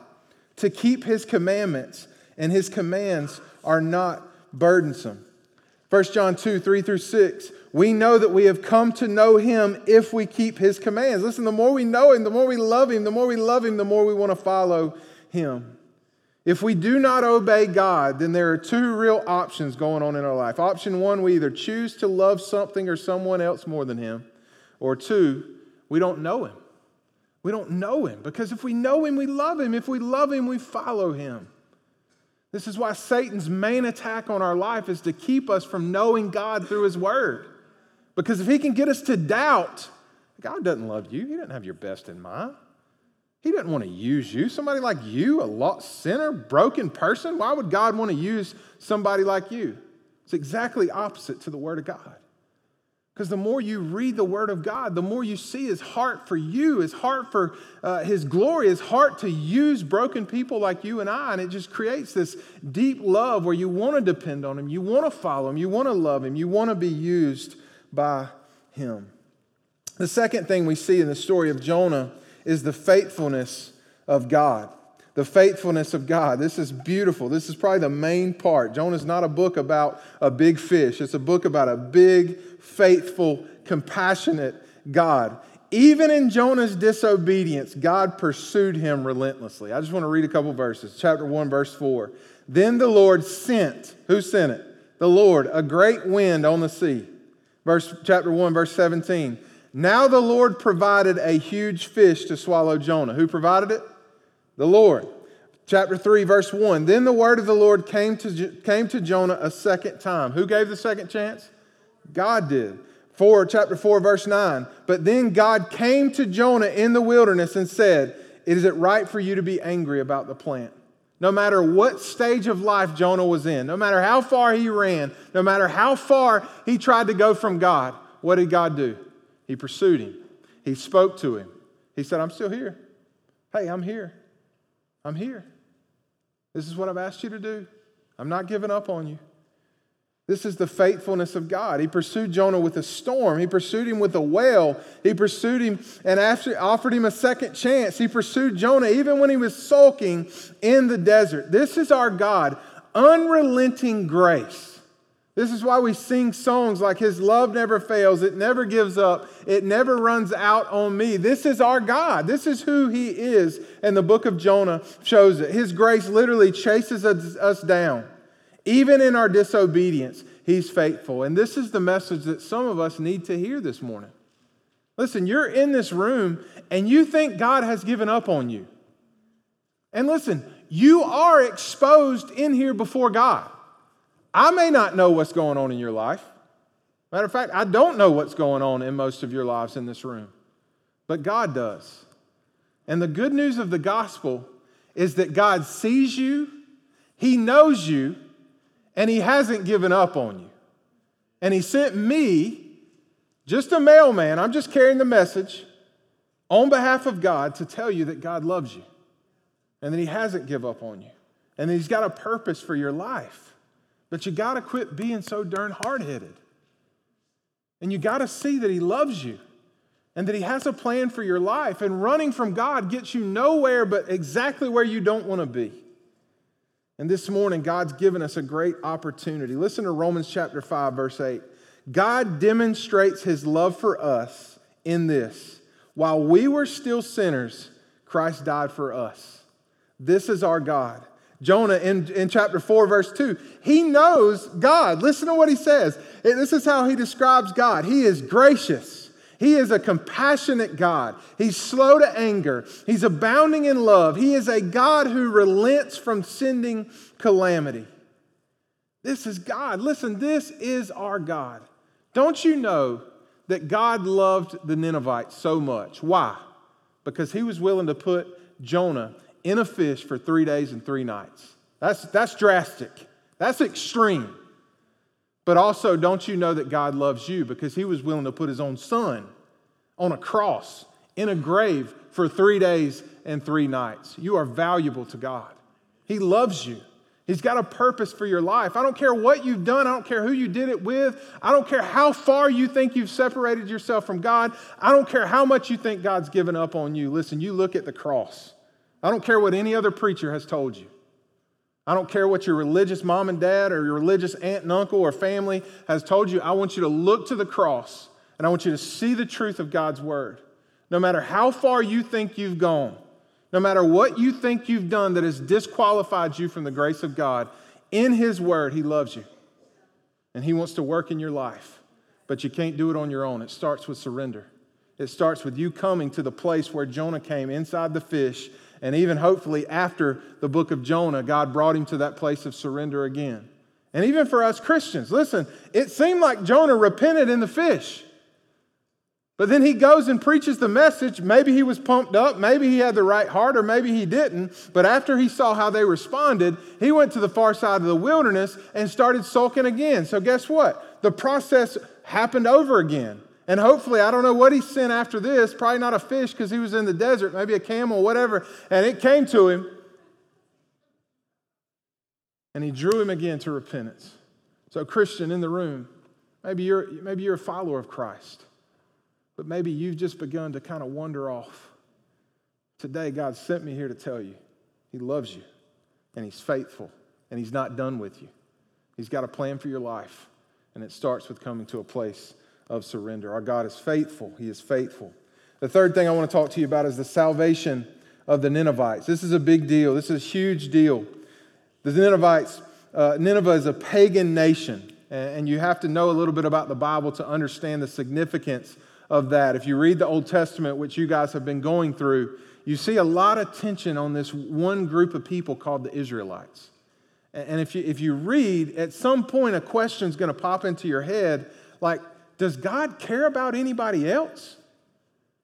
to keep his commandments, and his commands are not burdensome. 1 John 2 3 through 6. We know that we have come to know him if we keep his commands. Listen, the more we know him, the more we love him, the more we love him, the more we want to follow him. If we do not obey God, then there are two real options going on in our life. Option one, we either choose to love something or someone else more than Him, or two, we don't know Him. We don't know Him because if we know Him, we love Him. If we love Him, we follow Him. This is why Satan's main attack on our life is to keep us from knowing God through His Word. Because if he can get us to doubt, God doesn't love you, He doesn't have your best in mind. He doesn't want to use you. Somebody like you, a lost sinner, broken person, why would God want to use somebody like you? It's exactly opposite to the Word of God. Because the more you read the Word of God, the more you see His heart for you, His heart for uh, His glory, His heart to use broken people like you and I. And it just creates this deep love where you want to depend on Him, you want to follow Him, you want to love Him, you want to be used by Him. The second thing we see in the story of Jonah is the faithfulness of God. The faithfulness of God. This is beautiful. This is probably the main part. Jonah is not a book about a big fish, it's a book about a big, faithful, compassionate God. Even in Jonah's disobedience, God pursued him relentlessly. I just want to read a couple verses. Chapter 1, verse 4. Then the Lord sent, who sent it? The Lord, a great wind on the sea. Verse chapter 1, verse 17. Now the Lord provided a huge fish to swallow Jonah. Who provided it? The Lord. Chapter 3, verse 1. Then the word of the Lord came to, came to Jonah a second time. Who gave the second chance? God did. 4, chapter 4, verse 9. But then God came to Jonah in the wilderness and said, Is it right for you to be angry about the plant? No matter what stage of life Jonah was in, no matter how far he ran, no matter how far he tried to go from God, what did God do? He pursued him. He spoke to him. He said, I'm still here. Hey, I'm here. I'm here. This is what I've asked you to do. I'm not giving up on you. This is the faithfulness of God. He pursued Jonah with a storm. He pursued him with a whale. He pursued him and after, offered him a second chance. He pursued Jonah even when he was sulking in the desert. This is our God, unrelenting grace. This is why we sing songs like His love never fails, it never gives up, it never runs out on me. This is our God. This is who He is. And the book of Jonah shows it. His grace literally chases us down. Even in our disobedience, He's faithful. And this is the message that some of us need to hear this morning. Listen, you're in this room and you think God has given up on you. And listen, you are exposed in here before God. I may not know what's going on in your life. Matter of fact, I don't know what's going on in most of your lives in this room, but God does. And the good news of the gospel is that God sees you, He knows you, and He hasn't given up on you. And He sent me, just a mailman, I'm just carrying the message on behalf of God to tell you that God loves you and that He hasn't given up on you and that He's got a purpose for your life. But you got to quit being so darn hard headed. And you got to see that He loves you and that He has a plan for your life. And running from God gets you nowhere but exactly where you don't want to be. And this morning, God's given us a great opportunity. Listen to Romans chapter 5, verse 8. God demonstrates His love for us in this while we were still sinners, Christ died for us. This is our God. Jonah in, in chapter 4, verse 2. He knows God. Listen to what he says. This is how he describes God. He is gracious. He is a compassionate God. He's slow to anger. He's abounding in love. He is a God who relents from sending calamity. This is God. Listen, this is our God. Don't you know that God loved the Ninevites so much? Why? Because he was willing to put Jonah in a fish for three days and three nights. That's, that's drastic, that's extreme. But also, don't you know that God loves you because he was willing to put his own son on a cross in a grave for three days and three nights? You are valuable to God. He loves you. He's got a purpose for your life. I don't care what you've done. I don't care who you did it with. I don't care how far you think you've separated yourself from God. I don't care how much you think God's given up on you. Listen, you look at the cross. I don't care what any other preacher has told you. I don't care what your religious mom and dad or your religious aunt and uncle or family has told you. I want you to look to the cross and I want you to see the truth of God's word. No matter how far you think you've gone, no matter what you think you've done that has disqualified you from the grace of God, in His Word, He loves you. And He wants to work in your life. But you can't do it on your own. It starts with surrender. It starts with you coming to the place where Jonah came inside the fish. And even hopefully after the book of Jonah, God brought him to that place of surrender again. And even for us Christians, listen, it seemed like Jonah repented in the fish. But then he goes and preaches the message. Maybe he was pumped up, maybe he had the right heart, or maybe he didn't. But after he saw how they responded, he went to the far side of the wilderness and started sulking again. So, guess what? The process happened over again. And hopefully, I don't know what he sent after this, probably not a fish because he was in the desert, maybe a camel, whatever. And it came to him. And he drew him again to repentance. So, Christian in the room, maybe you're, maybe you're a follower of Christ. But maybe you've just begun to kind of wander off. Today, God sent me here to tell you He loves you and He's faithful and He's not done with you. He's got a plan for your life, and it starts with coming to a place of surrender. Our God is faithful, He is faithful. The third thing I want to talk to you about is the salvation of the Ninevites. This is a big deal, this is a huge deal. The Ninevites, uh, Nineveh is a pagan nation, and you have to know a little bit about the Bible to understand the significance of that. If you read the Old Testament, which you guys have been going through, you see a lot of tension on this one group of people called the Israelites. And if you, if you read, at some point, a question is going to pop into your head like, does God care about anybody else?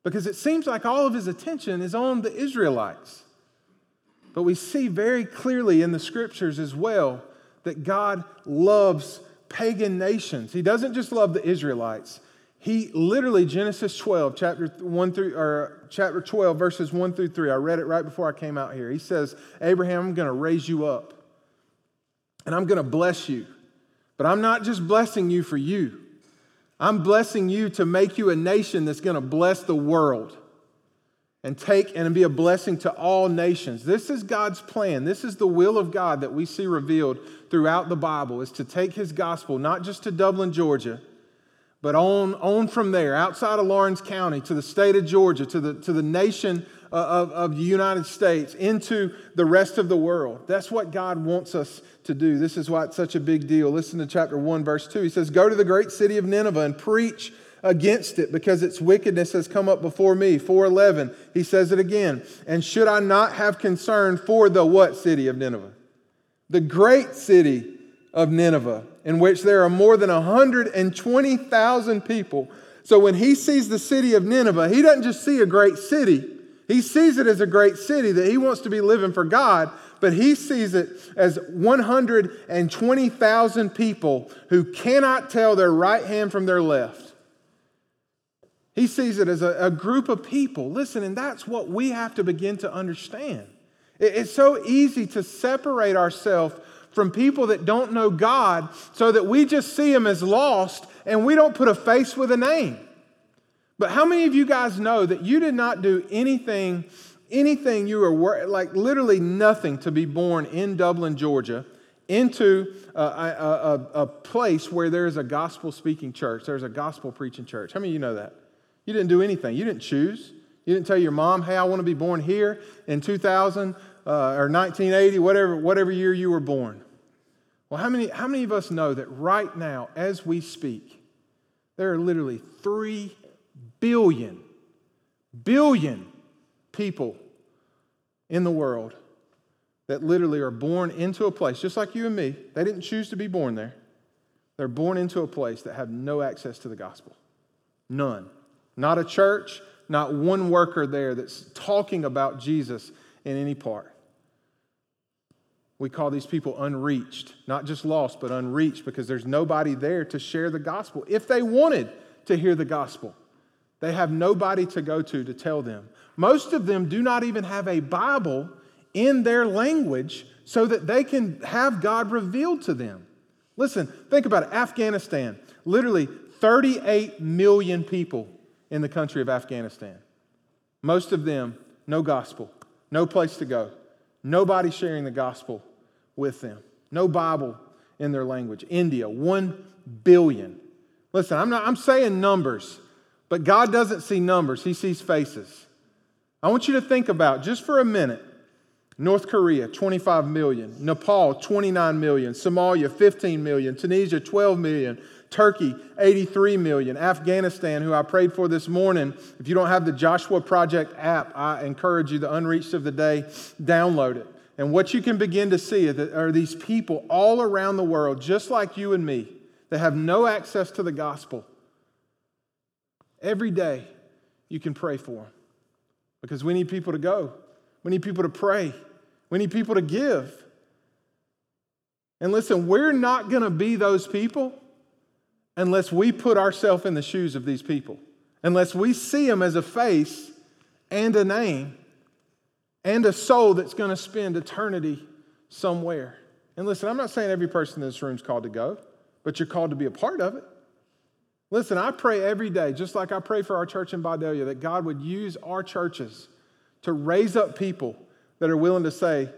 Because it seems like all of his attention is on the Israelites. But we see very clearly in the scriptures as well that God loves pagan nations. He doesn't just love the Israelites, he literally, Genesis 12, chapter 1 through, or chapter 12, verses 1 through 3. I read it right before I came out here. He says, Abraham, I'm going to raise you up and I'm going to bless you. But I'm not just blessing you for you, I'm blessing you to make you a nation that's going to bless the world and take and be a blessing to all nations. This is God's plan. This is the will of God that we see revealed throughout the Bible is to take his gospel not just to Dublin, Georgia, but on, on from there, outside of Laurens County, to the state of Georgia, to the, to the nation Uh, of, of the United States, into the rest of the world. That's what God wants us to do. This is why it's such a big deal. Listen to chapter 1, verse 2. He says, Go to the great city of Nineveh and preach against it because its wickedness has come up before me 411 he says it again and should i not have concern for the what city of nineveh the great city of nineveh in which there are more than 120,000 people. So when he sees the city of Nineveh, he doesn't just see a great city. He sees it as a great city that he wants to be living for God, but he sees it as 120,000 people who cannot tell their right hand from their left. He sees it as a, a group of people. Listen, and that's what we have to begin to understand. It, it's so easy to separate ourselves from people that don't know God so that we just see them as lost and we don't put a face with a name. But how many of you guys know that you did not do anything, anything you were like literally nothing to be born in Dublin, Georgia, into a, a, a, a place where there is a gospel speaking church, there's a gospel preaching church? How many of you know that? You didn't do anything, you didn't choose. You didn't tell your mom, hey, I want to be born here in 2000 uh, or 1980, whatever, whatever year you were born. Well, how many, how many of us know that right now, as we speak, there are literally 3 billion, billion people in the world that literally are born into a place, just like you and me. They didn't choose to be born there. They're born into a place that have no access to the gospel. None. Not a church, not one worker there that's talking about Jesus in any part. We call these people unreached, not just lost, but unreached because there's nobody there to share the gospel. If they wanted to hear the gospel, they have nobody to go to to tell them. Most of them do not even have a Bible in their language so that they can have God revealed to them. Listen, think about it Afghanistan, literally 38 million people in the country of Afghanistan. Most of them, no gospel, no place to go, nobody sharing the gospel with them. No Bible in their language. India, 1 billion. Listen, I'm, not, I'm saying numbers, but God doesn't see numbers, He sees faces. I want you to think about just for a minute North Korea, 25 million. Nepal, 29 million. Somalia, 15 million. Tunisia, 12 million. Turkey, 83 million. Afghanistan, who I prayed for this morning. If you don't have the Joshua Project app, I encourage you, the Unreached of the Day, download it. And what you can begin to see are these people all around the world, just like you and me, that have no access to the gospel. Every day, you can pray for them because we need people to go. We need people to pray. We need people to give. And listen, we're not going to be those people unless we put ourselves in the shoes of these people, unless we see them as a face and a name and a soul that's going to spend eternity somewhere. And listen, I'm not saying every person in this room is called to go, but you're called to be a part of it. Listen, I pray every day, just like I pray for our church in Vidalia, that God would use our churches to raise up people that are willing to say,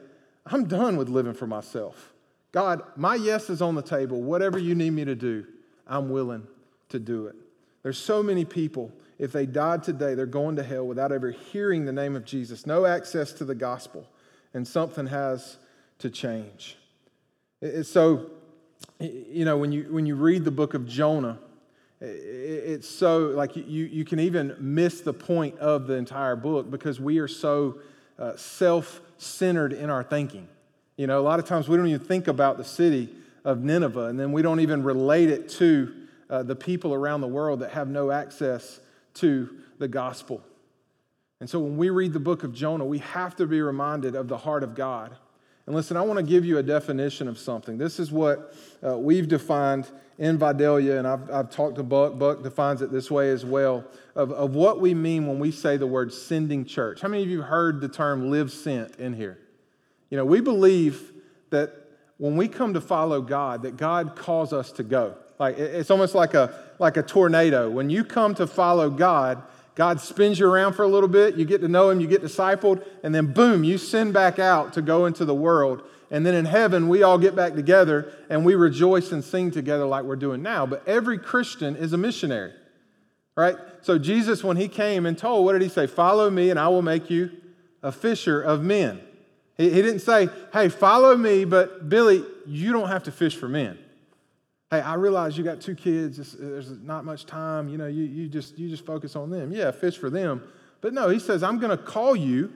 I'm done with living for myself. God, my yes is on the table. Whatever you need me to do, I'm willing to do it. There's so many people if they died today, they're going to hell without ever hearing the name of Jesus, no access to the gospel, and something has to change. It's so, you know, when you, when you read the book of Jonah, it's so like you, you can even miss the point of the entire book because we are so uh, self centered in our thinking. You know, a lot of times we don't even think about the city of Nineveh, and then we don't even relate it to uh, the people around the world that have no access to the gospel. And so when we read the book of Jonah, we have to be reminded of the heart of God. And listen, I want to give you a definition of something. This is what uh, we've defined in Vidalia, and I've, I've talked to Buck. Buck defines it this way as well of, of what we mean when we say the word sending church. How many of you heard the term live sent in here? You know, we believe that when we come to follow God, that God calls us to go. Like it's almost like a like a tornado. When you come to follow God, God spins you around for a little bit, you get to know him, you get discipled, and then boom, you send back out to go into the world. And then in heaven, we all get back together and we rejoice and sing together like we're doing now. But every Christian is a missionary, right? So Jesus, when he came and told, what did he say? Follow me and I will make you a fisher of men. He, didn't say, hey, follow me, but Billy, you don't have to fish for men hey, I realize you got two kids, there's not much time, you know, you, you, just, you just focus on them. Yeah, fish for them. But no, he says, I'm going to call you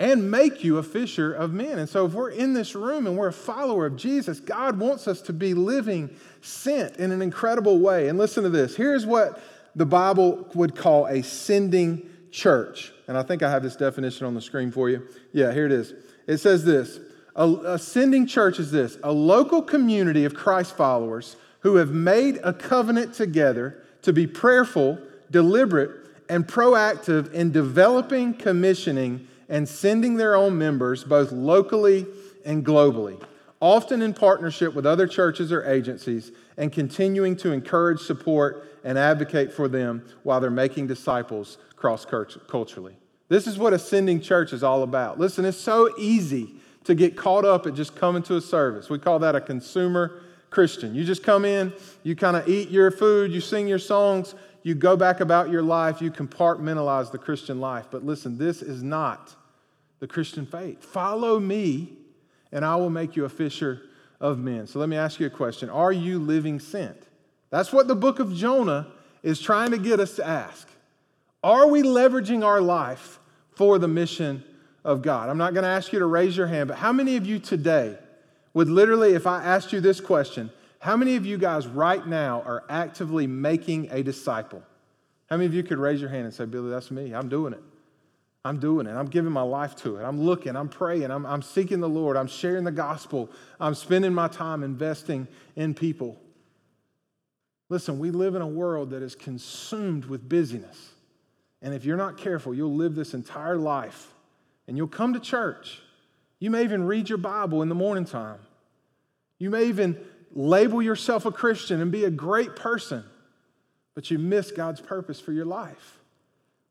and make you a fisher of men. And so if we're in this room and we're a follower of Jesus, God wants us to be living sent in an incredible way. And listen to this. Here's what the Bible would call a sending church. And I think I have this definition on the screen for you. Yeah, here it is. It says this a, a sending church is this a local community of Christ followers who have made a covenant together to be prayerful, deliberate, and proactive in developing, commissioning, and sending their own members both locally and globally, often in partnership with other churches or agencies, and continuing to encourage, support, and advocate for them while they're making disciples cross culturally. This is what a sending church is all about. Listen, it's so easy to get caught up at just coming to a service. We call that a consumer Christian. You just come in, you kind of eat your food, you sing your songs, you go back about your life, you compartmentalize the Christian life. But listen, this is not the Christian faith. Follow me, and I will make you a fisher of men. So let me ask you a question Are you living sent? That's what the book of Jonah is trying to get us to ask. Are we leveraging our life for the mission of God. I'm not going to ask you to raise your hand, but how many of you today would literally, if I asked you this question, how many of you guys right now are actively making a disciple? How many of you could raise your hand and say, Billy, that's me. I'm doing it. I'm doing it. I'm giving my life to it. I'm looking, I'm praying, I'm, I'm seeking the Lord, I'm sharing the gospel, I'm spending my time investing in people. Listen, we live in a world that is consumed with busyness. And if you're not careful, you'll live this entire life and you'll come to church. You may even read your Bible in the morning time. You may even label yourself a Christian and be a great person, but you miss God's purpose for your life.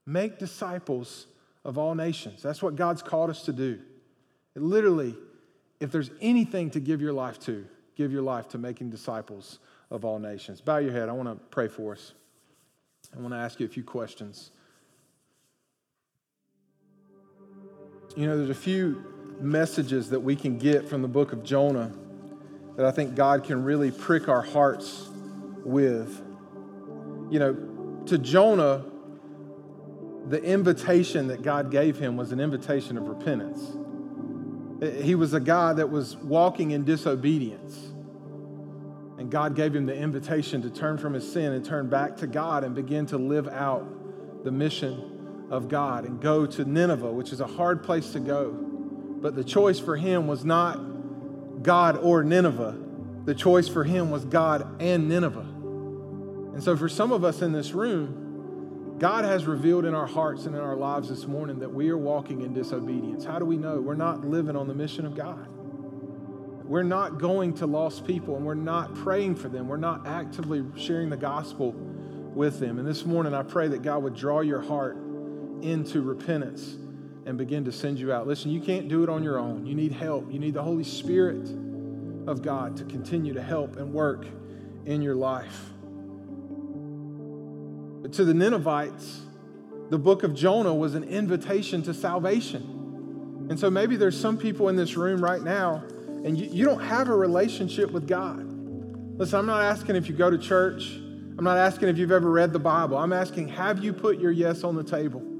Make disciples of all nations. That's what God's called us to do. It literally, if there's anything to give your life to, give your life to making disciples of all nations. Bow your head. I want to pray for us. I want to ask you a few questions. You know, there's a few messages that we can get from the book of Jonah that I think God can really prick our hearts with. You know, to Jonah, the invitation that God gave him was an invitation of repentance. He was a guy that was walking in disobedience. And God gave him the invitation to turn from his sin and turn back to God and begin to live out the mission of God and go to Nineveh, which is a hard place to go. But the choice for him was not God or Nineveh. The choice for him was God and Nineveh. And so, for some of us in this room, God has revealed in our hearts and in our lives this morning that we are walking in disobedience. How do we know? We're not living on the mission of God. We're not going to lost people and we're not praying for them. We're not actively sharing the gospel with them. And this morning, I pray that God would draw your heart into repentance and begin to send you out. Listen, you can't do it on your own. You need help. You need the Holy Spirit of God to continue to help and work in your life. But to the Ninevites, the book of Jonah was an invitation to salvation. And so maybe there's some people in this room right now, and you, you don't have a relationship with God. Listen, I'm not asking if you go to church. I'm not asking if you've ever read the Bible. I'm asking, have you put your yes on the table?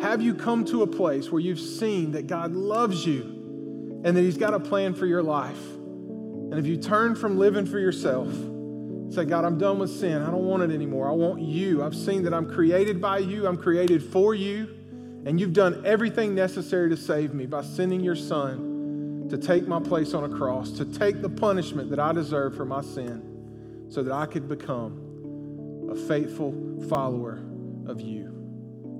Have you come to a place where you've seen that God loves you and that He's got a plan for your life? And if you turn from living for yourself, say, God, I'm done with sin. I don't want it anymore. I want you. I've seen that I'm created by you, I'm created for you, and you've done everything necessary to save me by sending your Son to take my place on a cross, to take the punishment that I deserve for my sin, so that I could become a faithful follower of you.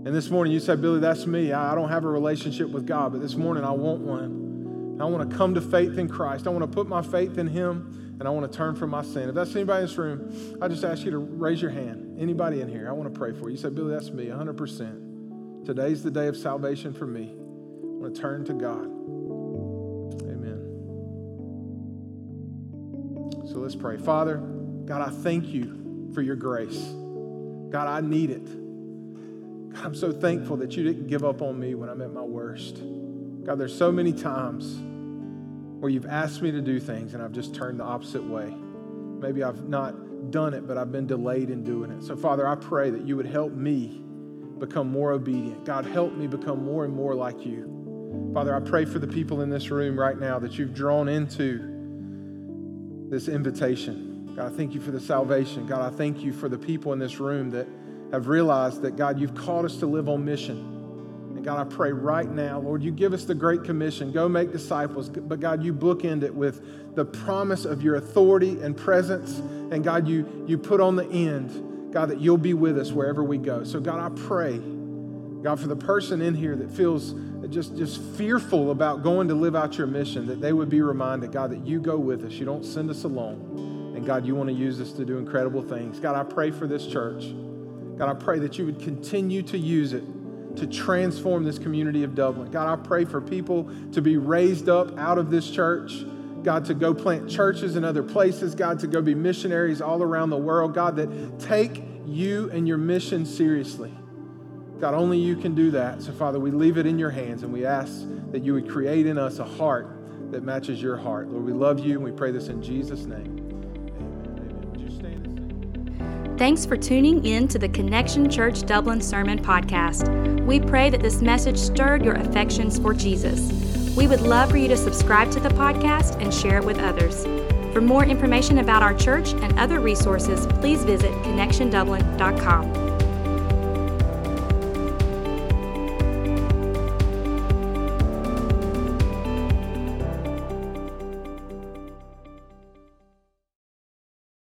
And this morning you said, Billy, that's me. I don't have a relationship with God, but this morning I want one. I want to come to faith in Christ. I want to put my faith in Him and I want to turn from my sin. If that's anybody in this room, I just ask you to raise your hand. Anybody in here, I want to pray for you. You said, Billy, that's me, 100%. Today's the day of salvation for me. I want to turn to God. Amen. So let's pray. Father, God, I thank you for your grace. God, I need it. I'm so thankful that you didn't give up on me when I'm at my worst. God, there's so many times where you've asked me to do things and I've just turned the opposite way. Maybe I've not done it, but I've been delayed in doing it. So, Father, I pray that you would help me become more obedient. God, help me become more and more like you. Father, I pray for the people in this room right now that you've drawn into this invitation. God, I thank you for the salvation. God, I thank you for the people in this room that have realized that, God, you've called us to live on mission. And God, I pray right now, Lord, you give us the Great Commission go make disciples. But God, you bookend it with the promise of your authority and presence. And God, you, you put on the end, God, that you'll be with us wherever we go. So, God, I pray, God, for the person in here that feels just, just fearful about going to live out your mission, that they would be reminded, God, that you go with us. You don't send us alone. And God, you want to use us to do incredible things. God, I pray for this church. God, I pray that you would continue to use it to transform this community of Dublin. God, I pray for people to be raised up out of this church. God, to go plant churches in other places. God, to go be missionaries all around the world. God, that take you and your mission seriously. God, only you can do that. So, Father, we leave it in your hands and we ask that you would create in us a heart that matches your heart. Lord, we love you and we pray this in Jesus' name.
Thanks for tuning in to the Connection Church Dublin Sermon Podcast. We pray that this message stirred your affections for Jesus. We would love for you to subscribe to the podcast and share it with others. For more information about our church and other resources, please visit connectiondublin.com.